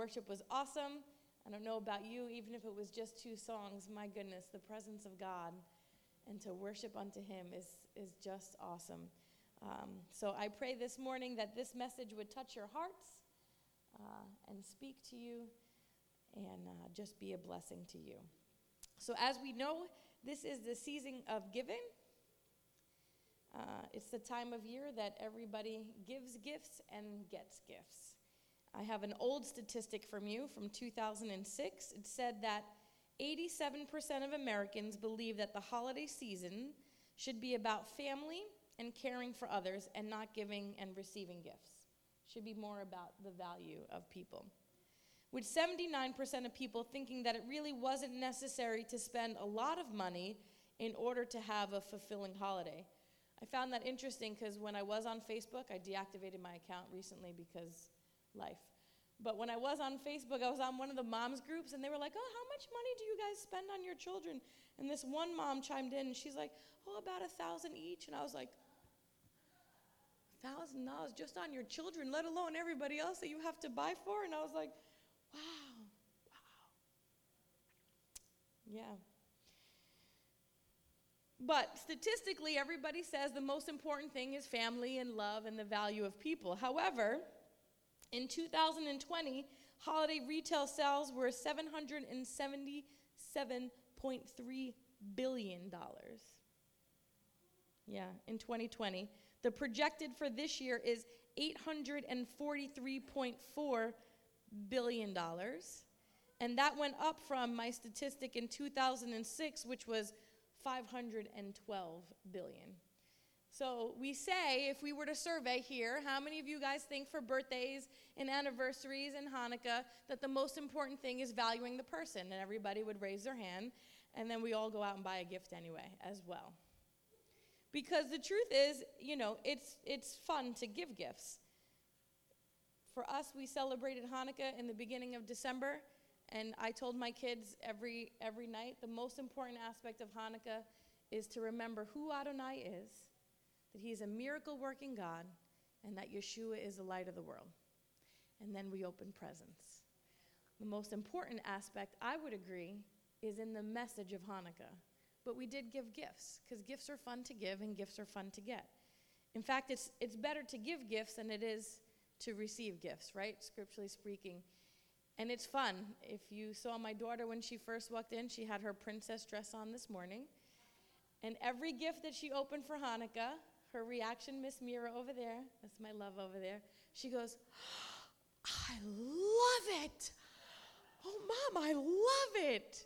worship was awesome. I don't know about you, even if it was just two songs, my goodness, the presence of God and to worship unto Him is, is just awesome. Um, so I pray this morning that this message would touch your hearts uh, and speak to you and uh, just be a blessing to you. So, as we know, this is the season of giving. Uh, it's the time of year that everybody gives gifts and gets gifts. I have an old statistic from you from 2006. It said that 87% of Americans believe that the holiday season should be about family and caring for others and not giving and receiving gifts. Should be more about the value of people. With 79% of people thinking that it really wasn't necessary to spend a lot of money in order to have a fulfilling holiday. I found that interesting because when I was on Facebook, I deactivated my account recently because life. But when I was on Facebook, I was on one of the moms groups, and they were like, "Oh, how much money do you guys spend on your children?" And this one mom chimed in, and she's like, "Oh, about a thousand each." And I was like, thousand dollars just on your children, let alone everybody else that you have to buy for?" And I was like, "Wow, wow, yeah." But statistically, everybody says the most important thing is family and love and the value of people. However, in 2020, holiday retail sales were $777.3 billion. Yeah, in 2020. The projected for this year is $843.4 billion. And that went up from my statistic in 2006, which was 512 billion. So we say, if we were to survey here, how many of you guys think for birthdays and anniversaries and Hanukkah that the most important thing is valuing the person? And everybody would raise their hand, and then we all go out and buy a gift anyway, as well. Because the truth is, you know, it's, it's fun to give gifts. For us, we celebrated Hanukkah in the beginning of December, and I told my kids every, every night the most important aspect of Hanukkah is to remember who Adonai is that He is a miracle working God, and that Yeshua is the light of the world. And then we open presents. The most important aspect, I would agree, is in the message of Hanukkah. But we did give gifts, because gifts are fun to give and gifts are fun to get. In fact, it's, it's better to give gifts than it is to receive gifts, right? Scripturally speaking. And it's fun. If you saw my daughter when she first walked in, she had her princess dress on this morning. And every gift that she opened for Hanukkah, her reaction, Miss Mira over there, that's my love over there, she goes, I love it. Oh, mom, I love it.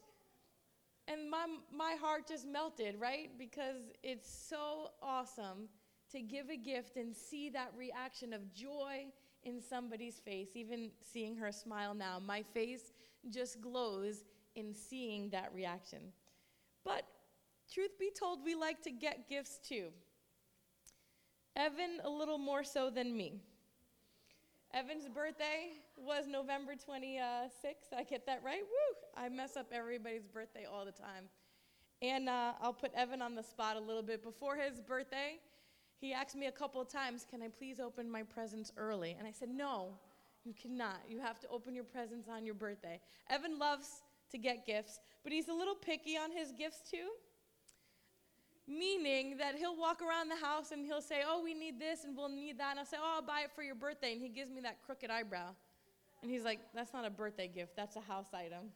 And my, my heart just melted, right? Because it's so awesome to give a gift and see that reaction of joy in somebody's face. Even seeing her smile now, my face just glows in seeing that reaction. But truth be told, we like to get gifts too. Evan, a little more so than me. Evan's birthday was November 26th. I get that right? Woo! I mess up everybody's birthday all the time. And uh, I'll put Evan on the spot a little bit. Before his birthday, he asked me a couple of times, Can I please open my presents early? And I said, No, you cannot. You have to open your presents on your birthday. Evan loves to get gifts, but he's a little picky on his gifts too. Meaning that he'll walk around the house and he'll say, Oh, we need this and we'll need that. And I'll say, Oh, I'll buy it for your birthday. And he gives me that crooked eyebrow. And he's like, That's not a birthday gift, that's a house item.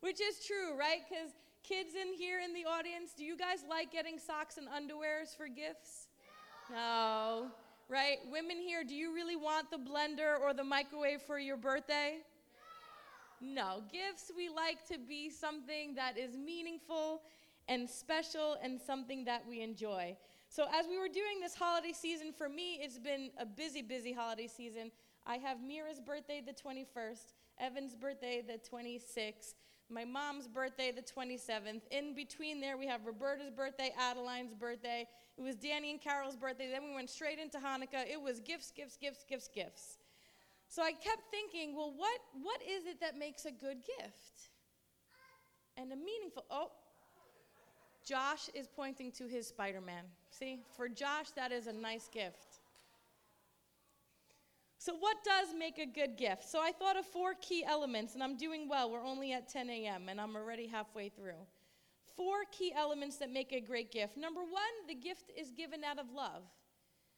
Which is true, right? Because kids in here in the audience, do you guys like getting socks and underwears for gifts? No. Right? Women here, do you really want the blender or the microwave for your birthday? No. Gifts, we like to be something that is meaningful and special and something that we enjoy. So, as we were doing this holiday season, for me, it's been a busy, busy holiday season. I have Mira's birthday the 21st, Evan's birthday the 26th, my mom's birthday the 27th. In between there, we have Roberta's birthday, Adeline's birthday. It was Danny and Carol's birthday. Then we went straight into Hanukkah. It was gifts, gifts, gifts, gifts, gifts. So I kept thinking, well, what, what is it that makes a good gift? And a meaningful, oh, Josh is pointing to his Spider Man. See, for Josh, that is a nice gift. So, what does make a good gift? So, I thought of four key elements, and I'm doing well. We're only at 10 a.m., and I'm already halfway through. Four key elements that make a great gift. Number one, the gift is given out of love.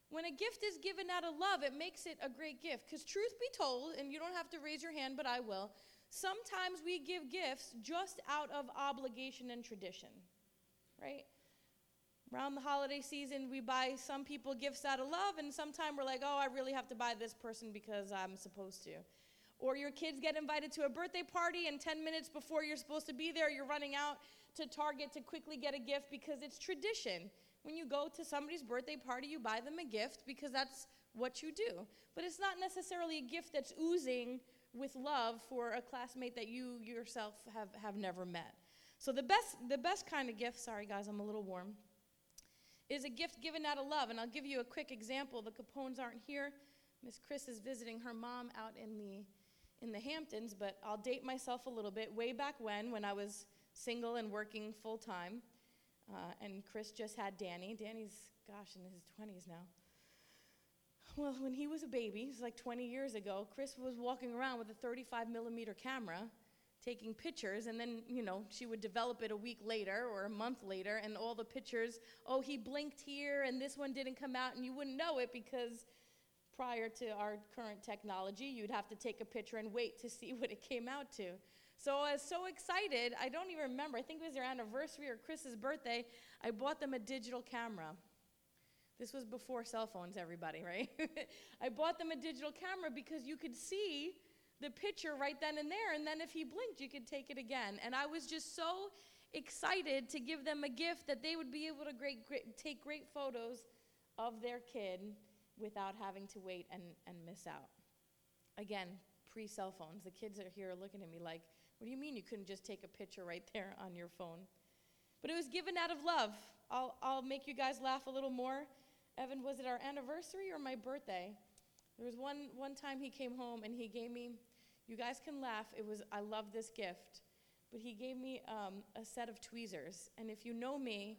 When a gift is given out of love, it makes it a great gift. Because, truth be told, and you don't have to raise your hand, but I will, sometimes we give gifts just out of obligation and tradition, right? Around the holiday season, we buy some people gifts out of love, and sometimes we're like, oh, I really have to buy this person because I'm supposed to. Or your kids get invited to a birthday party, and 10 minutes before you're supposed to be there, you're running out to Target to quickly get a gift because it's tradition. When you go to somebody's birthday party, you buy them a gift because that's what you do. But it's not necessarily a gift that's oozing with love for a classmate that you yourself have, have never met. So the best the best kind of gift, sorry guys, I'm a little warm, is a gift given out of love. And I'll give you a quick example. The Capones aren't here. Miss Chris is visiting her mom out in the in the Hamptons, but I'll date myself a little bit. Way back when, when I was single and working full time, uh, and Chris just had Danny. Danny's, gosh, in his 20s now. Well, when he was a baby, it was like 20 years ago, Chris was walking around with a 35 millimeter camera taking pictures, and then, you know, she would develop it a week later or a month later, and all the pictures, oh, he blinked here, and this one didn't come out, and you wouldn't know it because prior to our current technology, you'd have to take a picture and wait to see what it came out to. So I was so excited. I don't even remember. I think it was their anniversary or Chris's birthday. I bought them a digital camera. This was before cell phones, everybody, right? I bought them a digital camera because you could see the picture right then and there. And then if he blinked, you could take it again. And I was just so excited to give them a gift that they would be able to great, great, take great photos of their kid without having to wait and, and miss out. Again, pre cell phones. The kids are here looking at me like, what do you mean you couldn't just take a picture right there on your phone? But it was given out of love. I'll, I'll make you guys laugh a little more. Evan, was it our anniversary or my birthday? There was one, one time he came home and he gave me, you guys can laugh, it was, I love this gift, but he gave me um, a set of tweezers. And if you know me,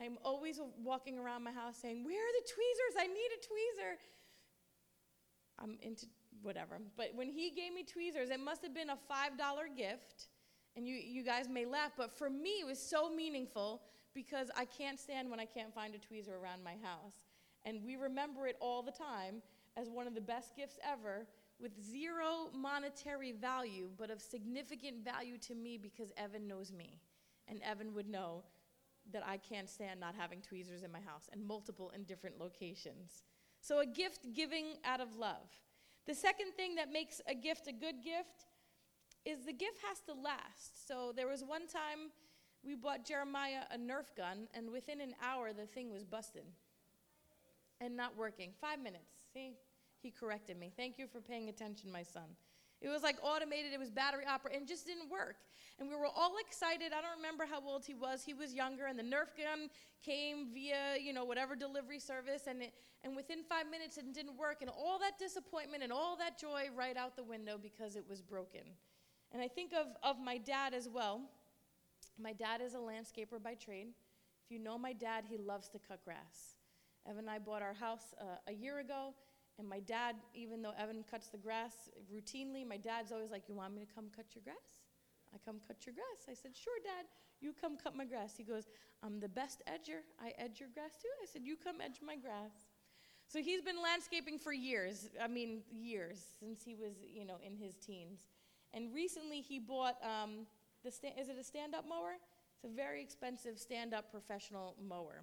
I'm always walking around my house saying, Where are the tweezers? I need a tweezer. I'm into whatever. But when he gave me tweezers, it must have been a $5 gift. And you, you guys may laugh, but for me, it was so meaningful because I can't stand when I can't find a tweezer around my house. And we remember it all the time as one of the best gifts ever with zero monetary value, but of significant value to me because Evan knows me. And Evan would know that I can't stand not having tweezers in my house and multiple in different locations. So, a gift giving out of love. The second thing that makes a gift a good gift is the gift has to last. So there was one time we bought Jeremiah a Nerf gun, and within an hour the thing was busted and not working. Five minutes. See, he corrected me. Thank you for paying attention, my son. It was like automated, it was battery operated, and just didn't work. And we were all excited. I don't remember how old he was. He was younger, and the Nerf gun came via, you know, whatever delivery service, and, it, and within five minutes it didn't work. And all that disappointment and all that joy right out the window because it was broken. And I think of, of my dad as well. My dad is a landscaper by trade. If you know my dad, he loves to cut grass. Evan and I bought our house uh, a year ago, and my dad, even though Evan cuts the grass routinely, my dad's always like, You want me to come cut your grass? I come cut your grass. I said, Sure, Dad, you come cut my grass. He goes, I'm the best edger. I edge your grass too. I said, You come edge my grass. So he's been landscaping for years. I mean, years, since he was, you know, in his teens. And recently he bought um, the sta- is it a stand up mower? It's a very expensive stand up professional mower.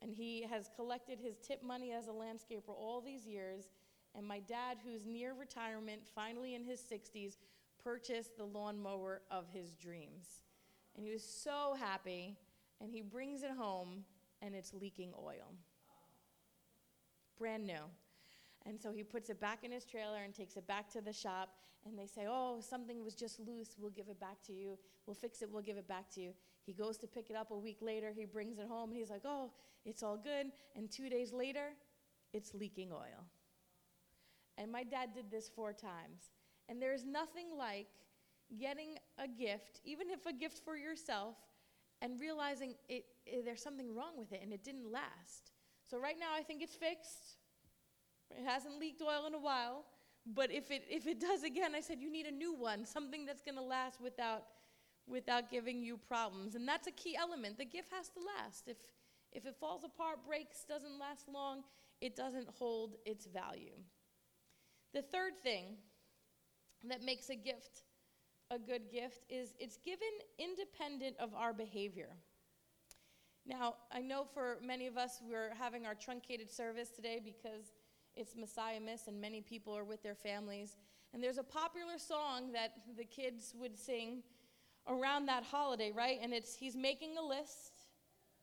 And he has collected his tip money as a landscaper all these years. And my dad, who's near retirement, finally in his 60s, purchased the lawnmower of his dreams. And he was so happy. And he brings it home, and it's leaking oil. Brand new. And so he puts it back in his trailer and takes it back to the shop. And they say, Oh, something was just loose. We'll give it back to you. We'll fix it. We'll give it back to you. He goes to pick it up a week later. He brings it home. And he's like, Oh, it's all good. And two days later, it's leaking oil. And my dad did this four times. And there's nothing like getting a gift, even if a gift for yourself, and realizing it, it, there's something wrong with it and it didn't last. So right now, I think it's fixed. It hasn't leaked oil in a while, but if it if it does again, I said you need a new one, something that's going to last without without giving you problems. And that's a key element. The gift has to last. If if it falls apart, breaks, doesn't last long, it doesn't hold its value. The third thing that makes a gift a good gift is it's given independent of our behavior. Now, I know for many of us, we're having our truncated service today because it's Messiahmas and many people are with their families. And there's a popular song that the kids would sing around that holiday, right? And it's He's making a list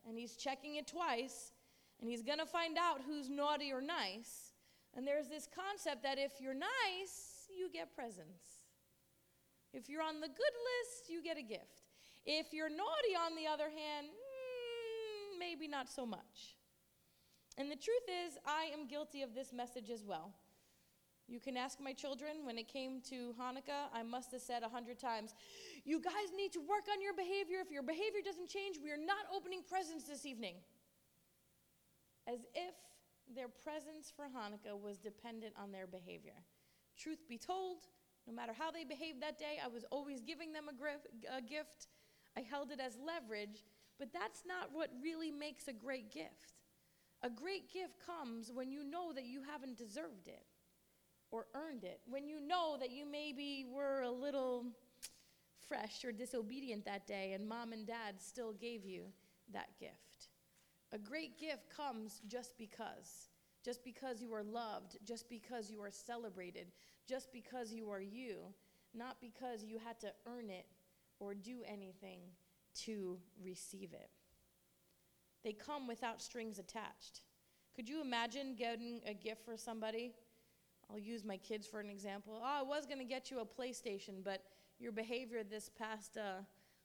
and He's checking it twice and He's going to find out who's naughty or nice. And there's this concept that if you're nice, you get presents. If you're on the good list, you get a gift. If you're naughty, on the other hand, mm, maybe not so much. And the truth is, I am guilty of this message as well. You can ask my children, when it came to Hanukkah, I must have said a hundred times, You guys need to work on your behavior. If your behavior doesn't change, we are not opening presents this evening. As if their presence for Hanukkah was dependent on their behavior. Truth be told, no matter how they behaved that day, I was always giving them a, grif- a gift. I held it as leverage, but that's not what really makes a great gift. A great gift comes when you know that you haven't deserved it or earned it, when you know that you maybe were a little fresh or disobedient that day and mom and dad still gave you that gift. A great gift comes just because. Just because you are loved, just because you are celebrated, just because you are you, not because you had to earn it or do anything to receive it. They come without strings attached. Could you imagine getting a gift for somebody? I'll use my kids for an example. Oh, I was going to get you a PlayStation, but your behavior this past uh,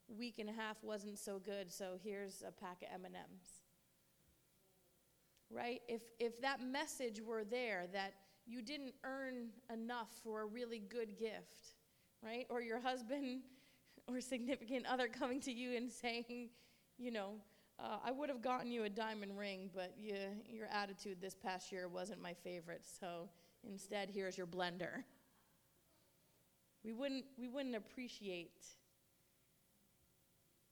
week and a half wasn't so good, so here's a pack of M&Ms. Right? If if that message were there that you didn't earn enough for a really good gift, right? Or your husband or significant other coming to you and saying, you know, uh, I would have gotten you a diamond ring, but you, your attitude this past year wasn't my favorite, so instead, here's your blender. We wouldn't, we wouldn't appreciate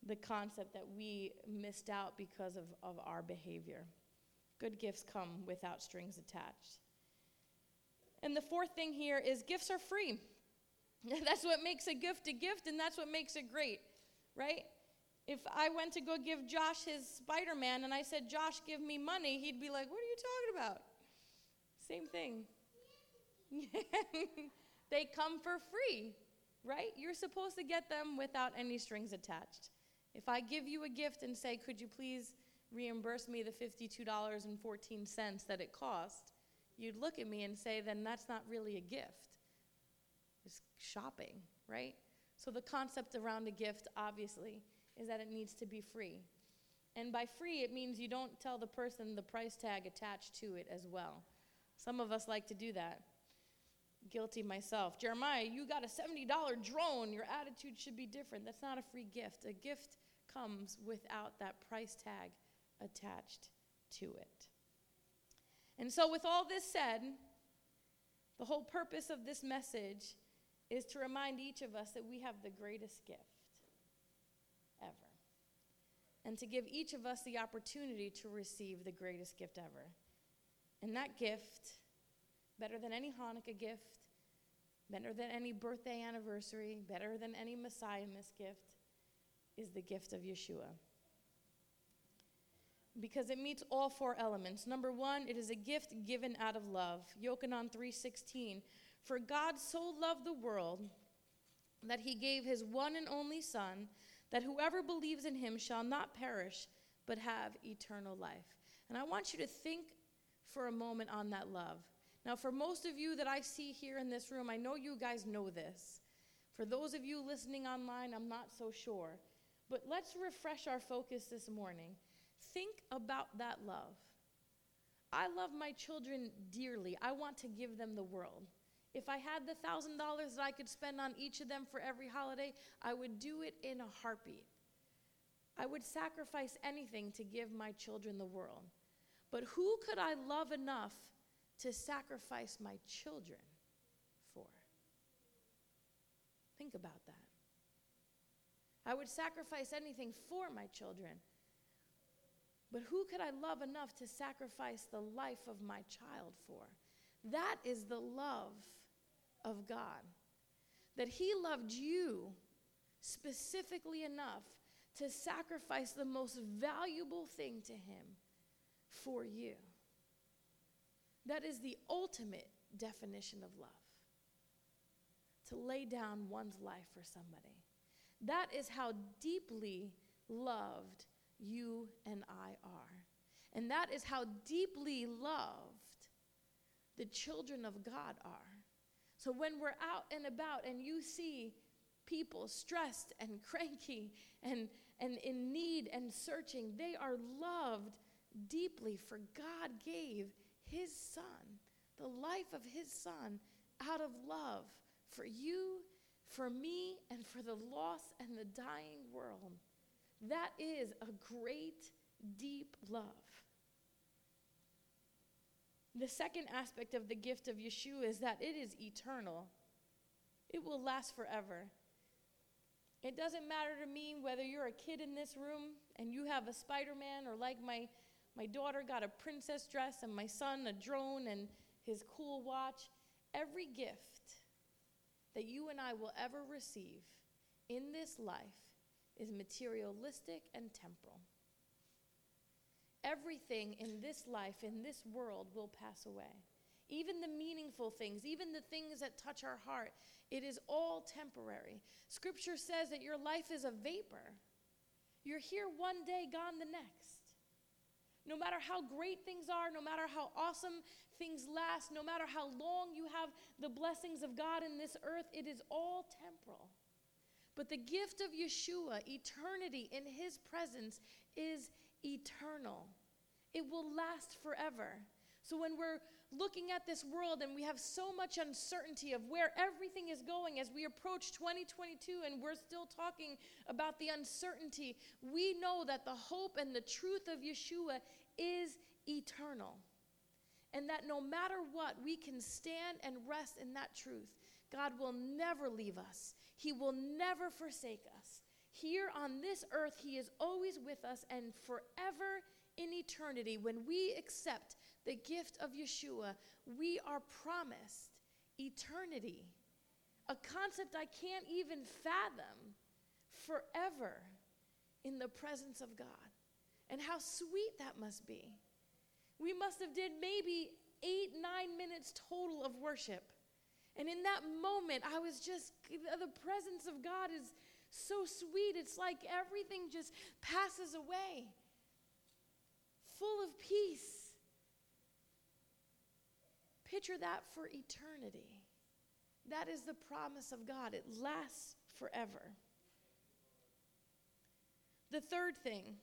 the concept that we missed out because of, of our behavior. Good gifts come without strings attached. And the fourth thing here is gifts are free. that's what makes a gift a gift, and that's what makes it great, right? If I went to go give Josh his Spider Man and I said, Josh, give me money, he'd be like, What are you talking about? Same thing. they come for free, right? You're supposed to get them without any strings attached. If I give you a gift and say, Could you please reimburse me the $52.14 that it cost? you'd look at me and say, then that's not really a gift. It's shopping, right? So the concept around a gift, obviously, is that it needs to be free. And by free, it means you don't tell the person the price tag attached to it as well. Some of us like to do that. Guilty myself. Jeremiah, you got a $70 drone. Your attitude should be different. That's not a free gift. A gift comes without that price tag attached to it. And so, with all this said, the whole purpose of this message is to remind each of us that we have the greatest gift ever. And to give each of us the opportunity to receive the greatest gift ever. And that gift, better than any Hanukkah gift, better than any birthday anniversary, better than any Messiahmas gift, is the gift of Yeshua because it meets all four elements. Number one, it is a gift given out of love. Yochanan 3:16. For God so loved the world that he gave his one and only Son, that whoever believes in him shall not perish, but have eternal life. And I want you to think for a moment on that love. Now, for most of you that I see here in this room, I know you guys know this. For those of you listening online, I'm not so sure. But let's refresh our focus this morning. Think about that love. I love my children dearly. I want to give them the world. If I had the $1,000 that I could spend on each of them for every holiday, I would do it in a heartbeat. I would sacrifice anything to give my children the world. But who could I love enough to sacrifice my children for? Think about that. I would sacrifice anything for my children. But who could I love enough to sacrifice the life of my child for? That is the love of God. That He loved you specifically enough to sacrifice the most valuable thing to Him for you. That is the ultimate definition of love to lay down one's life for somebody. That is how deeply loved you and I are. And that is how deeply loved the children of God are. So when we're out and about and you see people stressed and cranky and, and in need and searching, they are loved deeply, for God gave His Son, the life of His Son, out of love for you, for me, and for the lost and the dying world. That is a great, deep love. The second aspect of the gift of Yeshua is that it is eternal. It will last forever. It doesn't matter to me whether you're a kid in this room and you have a Spider Man, or like my, my daughter got a princess dress and my son a drone and his cool watch. Every gift that you and I will ever receive in this life is materialistic and temporal. Everything in this life, in this world, will pass away. Even the meaningful things, even the things that touch our heart, it is all temporary. Scripture says that your life is a vapor. You're here one day, gone the next. No matter how great things are, no matter how awesome things last, no matter how long you have the blessings of God in this earth, it is all temporal. But the gift of Yeshua, eternity in his presence, is eternal. It will last forever. So when we're looking at this world and we have so much uncertainty of where everything is going as we approach 2022 and we're still talking about the uncertainty, we know that the hope and the truth of Yeshua is eternal. And that no matter what, we can stand and rest in that truth. God will never leave us. He will never forsake us. Here on this earth, He is always with us and forever in eternity. When we accept the gift of Yeshua, we are promised eternity, a concept I can't even fathom, forever in the presence of God. And how sweet that must be. We must have did maybe eight, nine minutes total of worship. And in that moment, I was just, the presence of God is so sweet. It's like everything just passes away, full of peace. Picture that for eternity. That is the promise of God, it lasts forever. The third thing,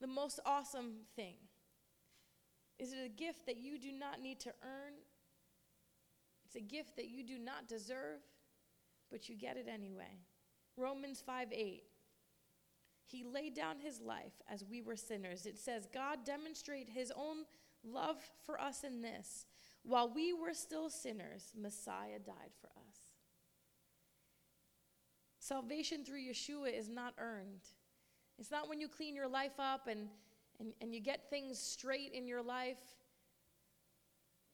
the most awesome thing, is it a gift that you do not need to earn it's a gift that you do not deserve, but you get it anyway. Romans 5 8. He laid down his life as we were sinners. It says, God demonstrated his own love for us in this. While we were still sinners, Messiah died for us. Salvation through Yeshua is not earned. It's not when you clean your life up and, and, and you get things straight in your life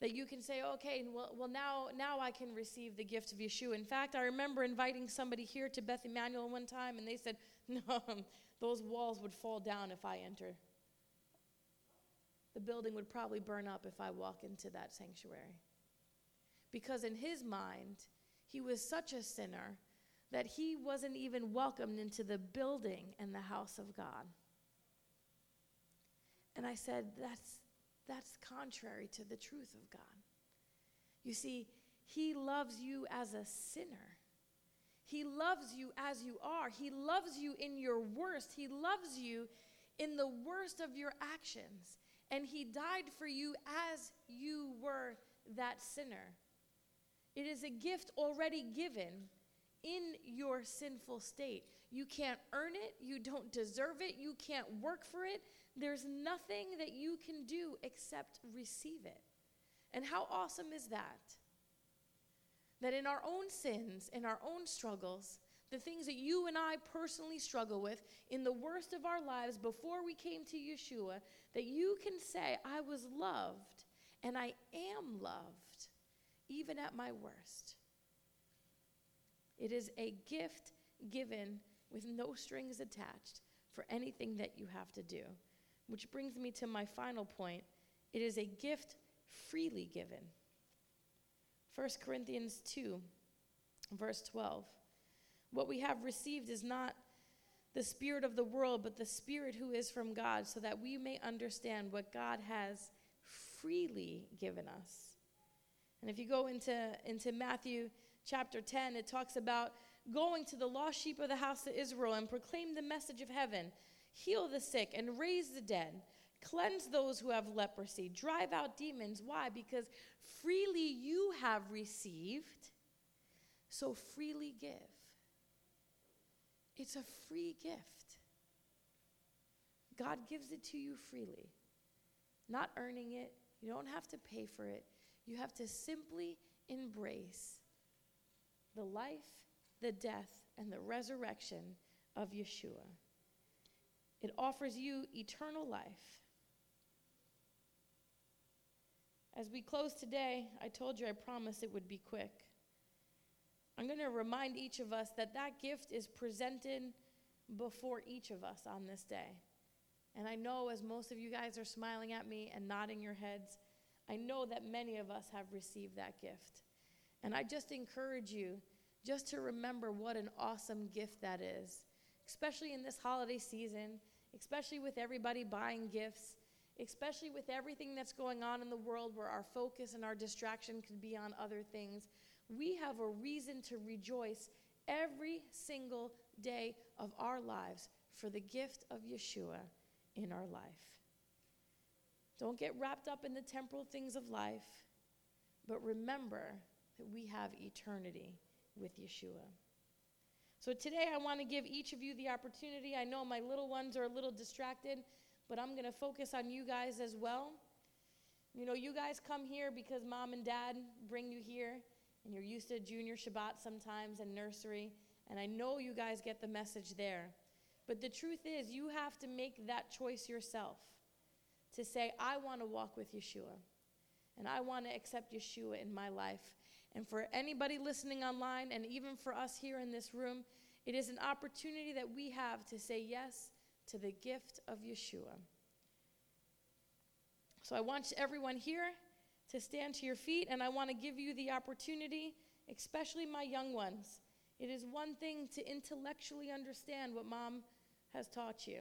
that you can say, okay, well, well now, now I can receive the gift of Yeshua. In fact, I remember inviting somebody here to Beth Emmanuel one time, and they said, Um, those walls would fall down if I enter. The building would probably burn up if I walk into that sanctuary. Because in his mind, he was such a sinner that he wasn't even welcomed into the building and the house of God. And I said, that's, that's contrary to the truth of God. You see, He loves you as a sinner. He loves you as you are. He loves you in your worst. He loves you in the worst of your actions. And He died for you as you were that sinner. It is a gift already given in your sinful state. You can't earn it, you don't deserve it, you can't work for it. There's nothing that you can do except receive it. And how awesome is that? That in our own sins, in our own struggles, the things that you and I personally struggle with in the worst of our lives before we came to Yeshua, that you can say, I was loved and I am loved, even at my worst. It is a gift given with no strings attached for anything that you have to do. Which brings me to my final point it is a gift freely given. 1 Corinthians 2, verse 12. What we have received is not the Spirit of the world, but the Spirit who is from God, so that we may understand what God has freely given us. And if you go into, into Matthew chapter 10, it talks about going to the lost sheep of the house of Israel and proclaim the message of heaven, heal the sick, and raise the dead, cleanse those who have leprosy, drive out demons. Why? Because freely you have received, so freely give. It's a free gift. God gives it to you freely, not earning it. You don't have to pay for it. You have to simply embrace the life, the death, and the resurrection of Yeshua. It offers you eternal life. As we close today, I told you I promised it would be quick. I'm going to remind each of us that that gift is presented before each of us on this day. And I know as most of you guys are smiling at me and nodding your heads, I know that many of us have received that gift. And I just encourage you just to remember what an awesome gift that is, especially in this holiday season, especially with everybody buying gifts, especially with everything that's going on in the world where our focus and our distraction could be on other things we have a reason to rejoice every single day of our lives for the gift of Yeshua in our life. Don't get wrapped up in the temporal things of life, but remember that we have eternity with Yeshua. So today I want to give each of you the opportunity. I know my little ones are a little distracted, but I'm going to focus on you guys as well. You know, you guys come here because mom and dad bring you here and you're used to junior Shabbat sometimes and nursery, and I know you guys get the message there. But the truth is, you have to make that choice yourself to say, I want to walk with Yeshua, and I want to accept Yeshua in my life. And for anybody listening online, and even for us here in this room, it is an opportunity that we have to say yes to the gift of Yeshua. So I want everyone here to stand to your feet, and I want to give you the opportunity, especially my young ones. It is one thing to intellectually understand what mom has taught you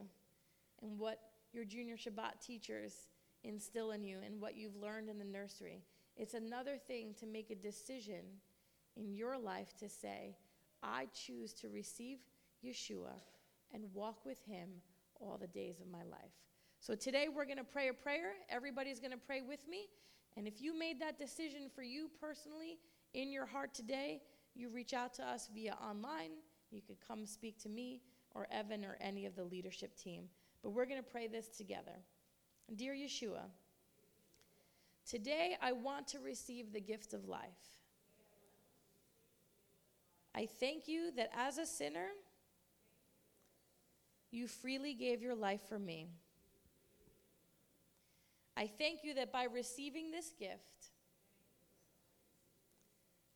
and what your junior Shabbat teachers instill in you and what you've learned in the nursery. It's another thing to make a decision in your life to say, I choose to receive Yeshua and walk with him all the days of my life. So today we're going to pray a prayer. Everybody's going to pray with me. And if you made that decision for you personally in your heart today, you reach out to us via online. You could come speak to me or Evan or any of the leadership team. But we're going to pray this together. Dear Yeshua, today I want to receive the gift of life. I thank you that as a sinner, you freely gave your life for me. I thank you that by receiving this gift,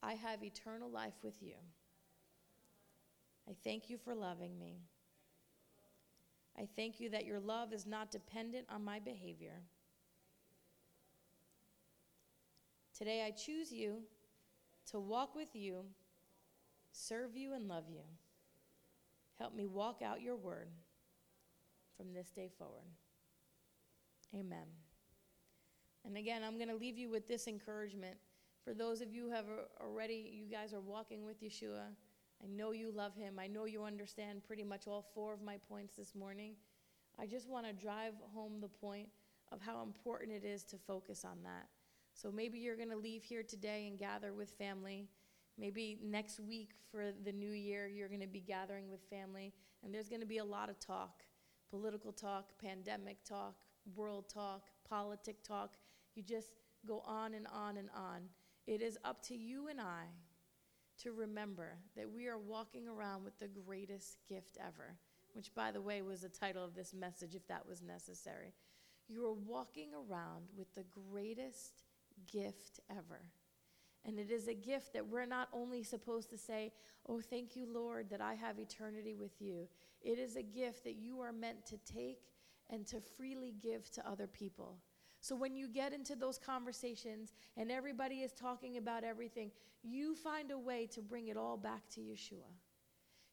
I have eternal life with you. I thank you for loving me. I thank you that your love is not dependent on my behavior. Today I choose you to walk with you, serve you, and love you. Help me walk out your word from this day forward. Amen. And again, I'm going to leave you with this encouragement. For those of you who have already, you guys are walking with Yeshua. I know you love him. I know you understand pretty much all four of my points this morning. I just want to drive home the point of how important it is to focus on that. So maybe you're going to leave here today and gather with family. Maybe next week for the new year, you're going to be gathering with family, and there's going to be a lot of talk political talk, pandemic talk, world talk, politic talk. You just go on and on and on. It is up to you and I to remember that we are walking around with the greatest gift ever, which, by the way, was the title of this message if that was necessary. You are walking around with the greatest gift ever. And it is a gift that we're not only supposed to say, Oh, thank you, Lord, that I have eternity with you. It is a gift that you are meant to take and to freely give to other people. So when you get into those conversations and everybody is talking about everything, you find a way to bring it all back to Yeshua.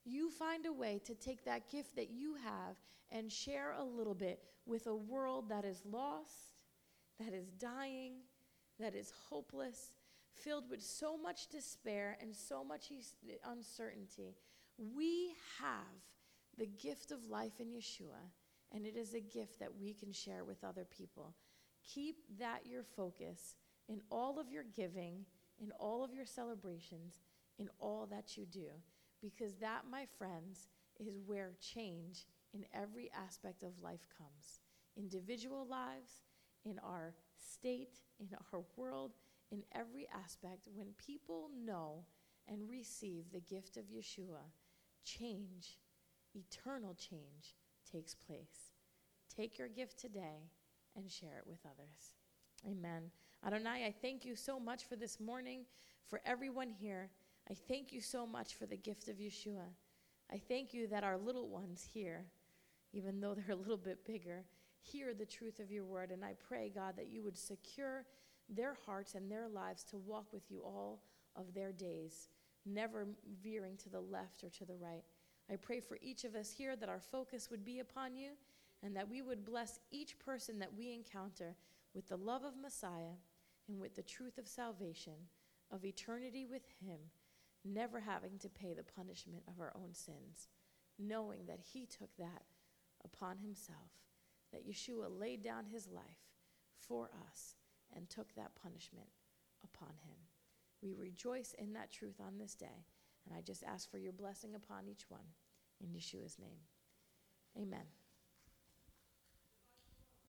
You find a way to take that gift that you have and share a little bit with a world that is lost, that is dying, that is hopeless, filled with so much despair and so much uncertainty. We have the gift of life in Yeshua, and it is a gift that we can share with other people. Keep that your focus in all of your giving, in all of your celebrations, in all that you do, because that, my friends, is where change in every aspect of life comes individual lives, in our state, in our world, in every aspect. When people know and receive the gift of Yeshua, change, eternal change, takes place. Take your gift today and share it with others. Amen. Adonai, I thank you so much for this morning, for everyone here. I thank you so much for the gift of Yeshua. I thank you that our little ones here, even though they're a little bit bigger, hear the truth of your word. And I pray, God, that you would secure their hearts and their lives to walk with you all of their days, never veering to the left or to the right. I pray for each of us here that our focus would be upon you and that we would bless each person that we encounter with the love of Messiah and with the truth of salvation, of eternity with Him, never having to pay the punishment of our own sins, knowing that He took that upon Himself, that Yeshua laid down His life for us and took that punishment upon Him. We rejoice in that truth on this day, and I just ask for your blessing upon each one. In Yeshua's name, amen.